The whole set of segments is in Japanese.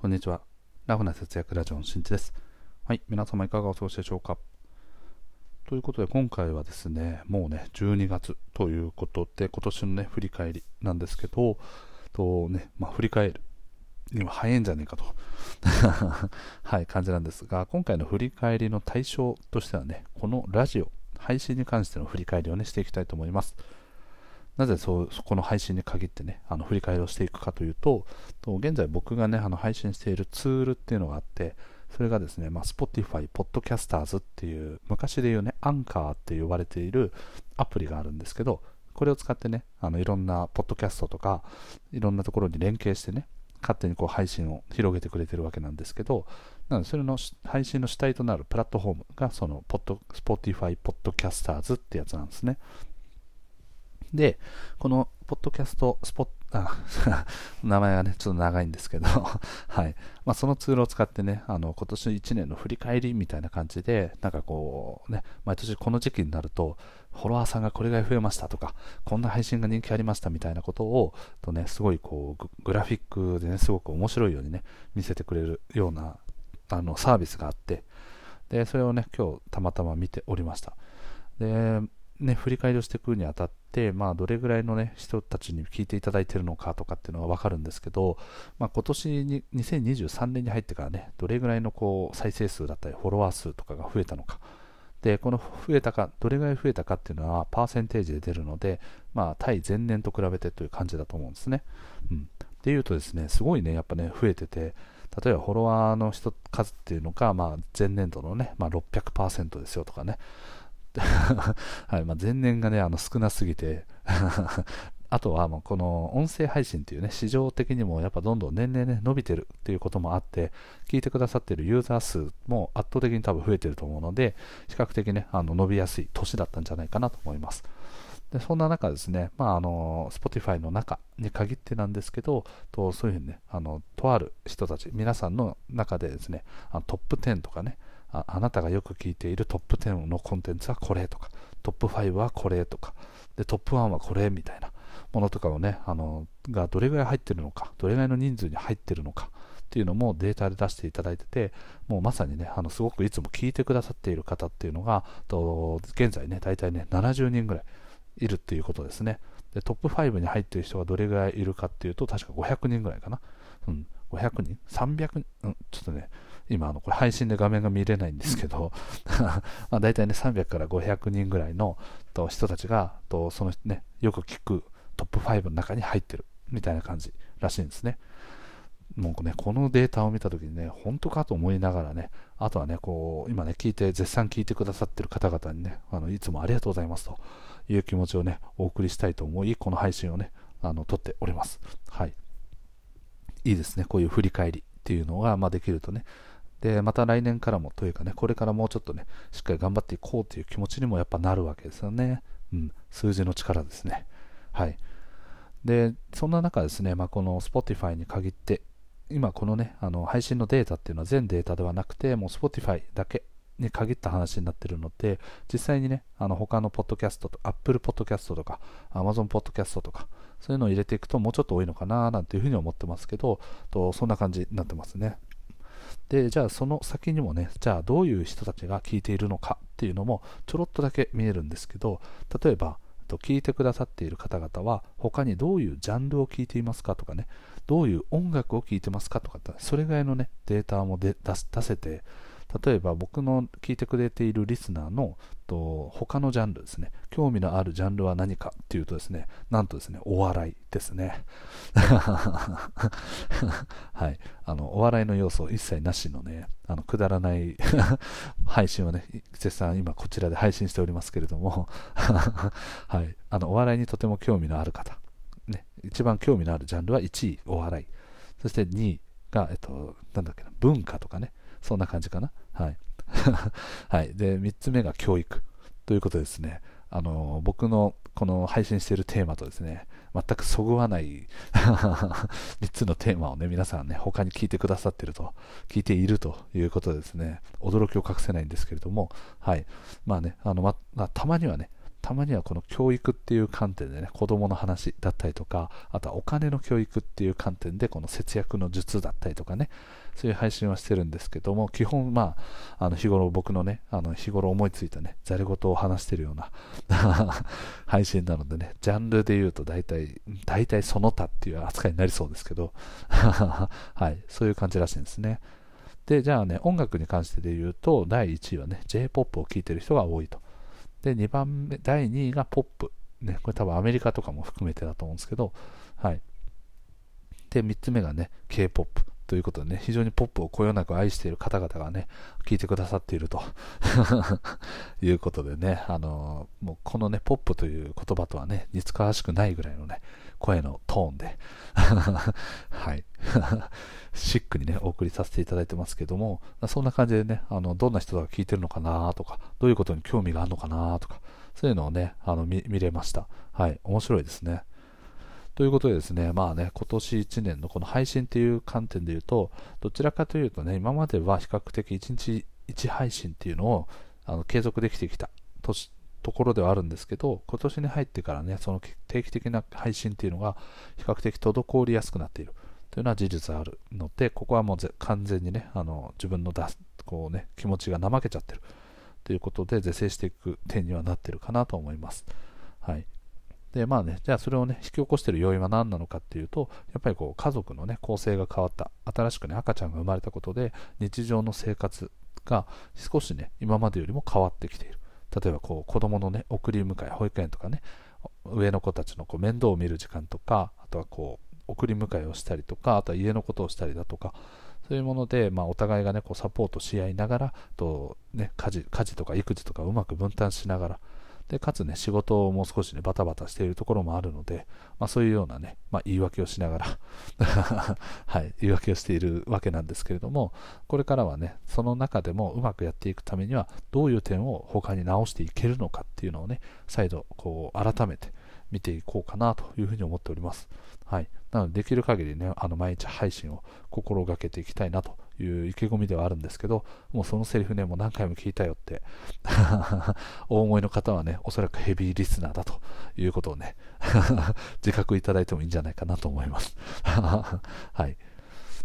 こんにちは。ラフな節約ラジオのしんちです。はい、皆様いかがお過ごしでしょうか。ということで、今回はですね、もうね、12月ということで、今年のね、振り返りなんですけど、とね、まあ、振り返るには早いんじゃねえかと、はい、感じなんですが、今回の振り返りの対象としてはね、このラジオ、配信に関しての振り返りをね、していきたいと思います。なぜそうそこの配信に限ってね、あの振り返りをしていくかというと、現在僕がね、あの配信しているツールっていうのがあって、それがですね、まあ、Spotify Podcasters っていう、昔で言うね、アンカーって言われているアプリがあるんですけど、これを使ってね、あのいろんなポッドキャストとか、いろんなところに連携してね、勝手にこう配信を広げてくれてるわけなんですけど、なのでそれの配信の主体となるプラットフォームがそのポッド Spotify Podcasters ってやつなんですね。で、このポッドキャストスポットあ 名前がね、ちょっと長いんですけど はい。まあ、そのツールを使ってね、あの、今年1年の振り返りみたいな感じで、なんかこう、ね、毎年この時期になると、フォロワーさんがこれぐらい増えましたとか、こんな配信が人気ありましたみたいなことを、とね、すごいこう、グラフィックでね、すごく面白いようにね、見せてくれるような、あの、サービスがあって、で、それをね、今日たまたま見ておりました。で、ね、振り返りをしていくにあたって、まあ、どれぐらいの、ね、人たちに聞いていただいているのかとかっていうのが分かるんですけど、まあ、今年に2023年に入ってからね、どれぐらいのこう再生数だったり、フォロワー数とかが増えたのか。で、この増えたか、どれぐらい増えたかっていうのは、パーセンテージで出るので、まあ、対前年と比べてという感じだと思うんですね。うん。っていうとですね、すごいね、やっぱね、増えてて、例えばフォロワーの人数っていうのが、まあ、前年度のね、まあ、600%ですよとかね、はいまあ、前年がね、あの少なすぎて あとはもうこの音声配信っていうね、市場的にもやっぱどんどん年々ね、伸びてるっていうこともあって、聞いてくださってるユーザー数も圧倒的に多分増えてると思うので、比較的ね、あの伸びやすい年だったんじゃないかなと思います。でそんな中ですね、まあ、あの Spotify の中に限ってなんですけど、とそういうふうにね、あのとある人たち、皆さんの中でですね、あのトップ10とかね、ああなたがよく聞いているトップ10のコンテンツはこれとか、トップ5はこれとか、でトップ1はこれみたいなものとかをね、あのがどれぐらい入ってるのか、どれぐらいの人数に入ってるのかっていうのもデータで出していただいてて、もうまさにね、あのすごくいつも聞いてくださっている方っていうのが、と現在ね、大体ね、70人ぐらいいるっていうことですね。でトップ5に入っている人がどれぐらいいるかっていうと、確か500人ぐらいかな。うん、500人 ?300 人、うん、ちょっとね、今あのこれ配信で画面が見れないんですけど まあ大体ね300から500人ぐらいのと人たちがとそのねよく聞くトップ5の中に入ってるみたいな感じらしいんですね。もうね、このデータを見たときにね、本当かと思いながらね、あとはね、こう、今ね、聞いて、絶賛聞いてくださってる方々にね、あのいつもありがとうございますという気持ちをね、お送りしたいと思い、この配信をね、あの、撮っております。はい。いいですね、こういう振り返りっていうのが、まあ、できるとね、で、また来年からもというかね、これからもうちょっとね、しっかり頑張っていこうという気持ちにもやっぱなるわけですよね。うん、数字の力ですね。はい。で、そんな中ですね、まあ、この Spotify に限って、今このね、あの配信のデータっていうのは全データではなくて、もう Spotify だけに限った話になってるので、実際にね、あの他のポッドキャストと、Apple Podcast とか、Amazon Podcast とか、そういうのを入れていくともうちょっと多いのかななんていうふうに思ってますけど、とそんな感じになってますね。で、じゃあその先にもね、じゃあどういう人たちが聞いているのかっていうのもちょろっとだけ見えるんですけど、例えば、聞いてくださっている方々は他にどういうジャンルを聞いていますかとかね、どういう音楽を聴いてますかとか、それぐらいのね、データも出せて、例えば僕の聞いてくれているリスナーのと他のジャンルですね、興味のあるジャンルは何かっていうとですね、なんとですね、お笑いですね。はい。あの、お笑いの要素一切なしのね、あの、くだらない 配信をね、絶賛今こちらで配信しておりますけれども はい。あの、お笑いにとても興味のある方、ね、一番興味のあるジャンルは1位、お笑い。そして2位が、えっと、なんだっけな、文化とかね、そんな感じかな。はい。はい。で、3つ目が教育ということですね。あの、僕のこの配信しているテーマとですね、全くそぐわない 3つのテーマをね、皆さんね、他に聞いてくださってると、聞いているということですね、驚きを隠せないんですけれども、はい。まあね、あの、ま、まあ、たまにはね、たまにはこの教育っていう観点でね、子供の話だったりとか、あとはお金の教育っていう観点で、この節約の術だったりとかね、そういう配信はしてるんですけども、基本、まあ、あの日頃僕のね、あの日頃思いついたね、ざれ言を話してるような 配信なのでね、ジャンルで言うと大体、大体その他っていう扱いになりそうですけど、はい、そういう感じらしいんですね。で、じゃあね、音楽に関してで言うと、第1位はね、J-POP を聴いてる人が多いと。で、2番目、第2位がポップ。ね、これ多分アメリカとかも含めてだと思うんですけど、はい。で、3つ目がね、K-POP。ということでね、非常にポップをこよなく愛している方々がね、聞いてくださっているということでね、あの、もうこのね、ポップという言葉とはね、似つかわしくないぐらいのね、声のトーンで はい。シックにね、お送りさせていただいてますけども、そんな感じでね、あの、どんな人が聞いてるのかなとか、どういうことに興味があるのかなとか、そういうのをね、あの見、見れました。はい。面白いですね。ということでですね、まあね、今年1年のこの配信っていう観点で言うと、どちらかというとね、今までは比較的1日1配信っていうのをあの継続できてきたとところではあるんですけど、今年に入ってからね、その定期的な配信っていうのが比較的滞りやすくなっているというのは事実あるので、ここはもう完全にね、あの自分の出すこう、ね、気持ちが怠けちゃってるということで、是正していく点にはなってるかなと思います。はい。で、まあね、じゃあそれをね、引き起こしている要因は何なのかっていうと、やっぱりこう、家族のね、構成が変わった、新しくね、赤ちゃんが生まれたことで、日常の生活が少しね、今までよりも変わってきている。例えばこう、子供のね、送り迎え、保育園とかね、上の子たちのこう面倒を見る時間とか、あとはこう、送り迎えをしたりとか、あとは家のことをしたりだとか、そういうもので、まあ、お互いがね、こうサポートし合いながら、とね、家事家事とか育児とかうまく分担しながら、で、かつね、仕事をもう少しね、バタバタしているところもあるので、まあそういうようなね、まあ言い訳をしながら はい、言い訳をしているわけなんですけれども、これからはね、その中でもうまくやっていくためには、どういう点を他に直していけるのかっていうのをね、再度、こう、改めて見ていこうかなというふうに思っております。はい。なので、できる限りね、あの、毎日配信を心がけていきたいなという意気込みではあるんですけど、もうそのセリフね、もう何回も聞いたよって 大思いの方はね、おそらくヘビーリスナーだということをね 自覚いただいてもいいんじゃないかなと思います はい。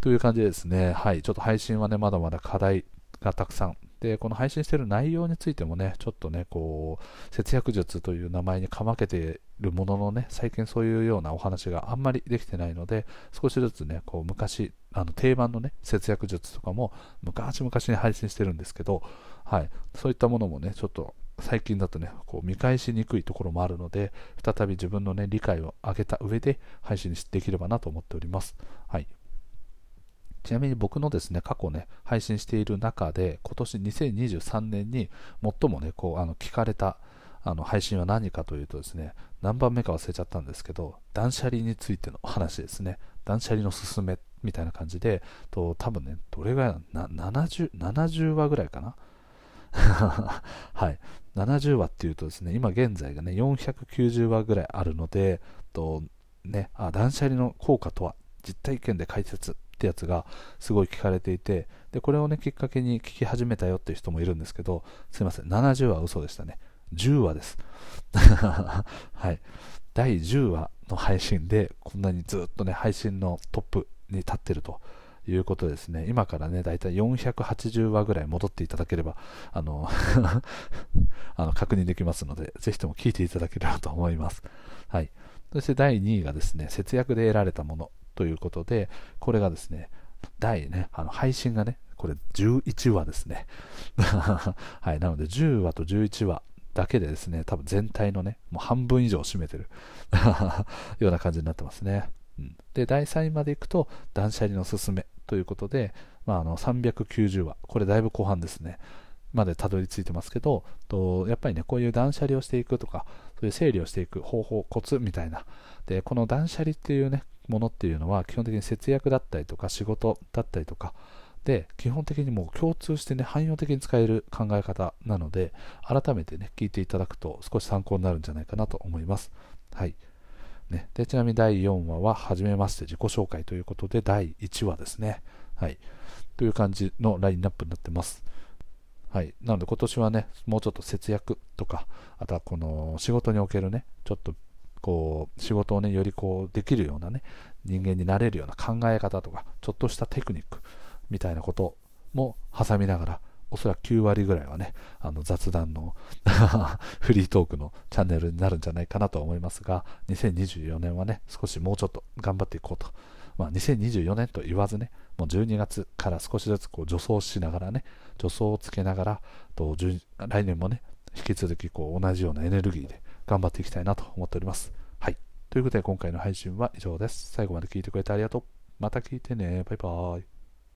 という感じでですね、はい、ちょっと配信はね、まだまだ課題がたくさんで、この配信している内容についてもね、ちょっとね、こう、節約術という名前にかまけているもののね、最近そういうようなお話があんまりできてないので、少しずつね、こう、昔、あの定番のね、節約術とかも昔々に配信してるんですけど、はい、そういったものもね、ちょっと最近だとね、こう見返しにくいところもあるので、再び自分のね、理解を上げた上で配信できればなと思っております。はい。ちなみに僕のですね、過去ね、配信している中で、今年2023年に最もね、こう、あの、聞かれた、あの、配信は何かというとですね、何番目か忘れちゃったんですけど、断捨離についての話ですね。断捨離のすすめみたいな感じで、と多分ね、どれぐらいな、70、70話ぐらいかな？はい。70話っていうとですね、今現在がね、490話ぐらいあるので、とね、あ断捨離の効果とは実体験で解説ってやつがすごい聞かれていて、で、これをね、きっかけに聞き始めたよっていう人もいるんですけど、すいません、70は嘘でしたね。10話です。はい。第10話の配信で、こんなにずっとね、配信のトップに立ってるということですね。今からね、だいたい480話ぐらい戻っていただければ、あの あの確認できますので、ぜひとも聞いていただければと思います。はい。そして第2位がですね、節約で得られたもの。ということで、これがですね、第ね、あの配信がね、これ11話ですね。はい、なので10話と11話だけでですね、多分全体のね、もう半分以上を占めてる ような感じになってますね。うん、で、第3位までいくと、断捨離のすすめということで、まあ、あの390話、これだいぶ後半ですね。までたどり着いてますけど、とやっぱりね、こういう断捨離をしていくとか、そういう整理をしていく方法、コツみたいな。で、この断捨離っていうね、ものっていうのは基本的に節約だったりとか仕事だったりとか。で基本的にもう共通してね汎用的に使える考え方なので改めてね聞いていただくと少し参考になるんじゃないかなと思います。はい。ね、でちなみに第4話は初めまして自己紹介ということで第1話ですね。はい。という感じのラインナップになってます。はい、なので今年はね、もうちょっと節約とか、あとはこの仕事におけるね、ちょっとこう仕事をね、よりこうできるようなね、人間になれるような考え方とか、ちょっとしたテクニックみたいなことも挟みながら、おそらく9割ぐらいはね、あの雑談の フリートークのチャンネルになるんじゃないかなと思いますが、2024年はね、少しもうちょっと頑張っていこうと。まあ、2024年と言わずね、もう12月から少しずつこう助走しながらね、助走をつけながら、と来年もね、引き続きこう同じようなエネルギーで頑張っていきたいなと思っております。はい。ということで今回の配信は以上です。最後まで聞いてくれてありがとう。また聞いてね。バイバーイ。